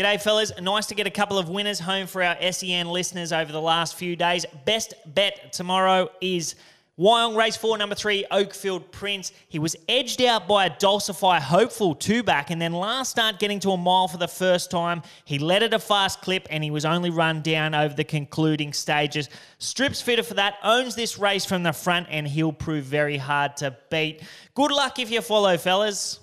G'day, fellas. Nice to get a couple of winners home for our SEN listeners over the last few days. Best bet tomorrow is Wyong race four, number three, Oakfield Prince. He was edged out by a Dulcify Hopeful two back, and then last start getting to a mile for the first time. He led at a fast clip, and he was only run down over the concluding stages. Strips fitter for that, owns this race from the front, and he'll prove very hard to beat. Good luck if you follow, fellas.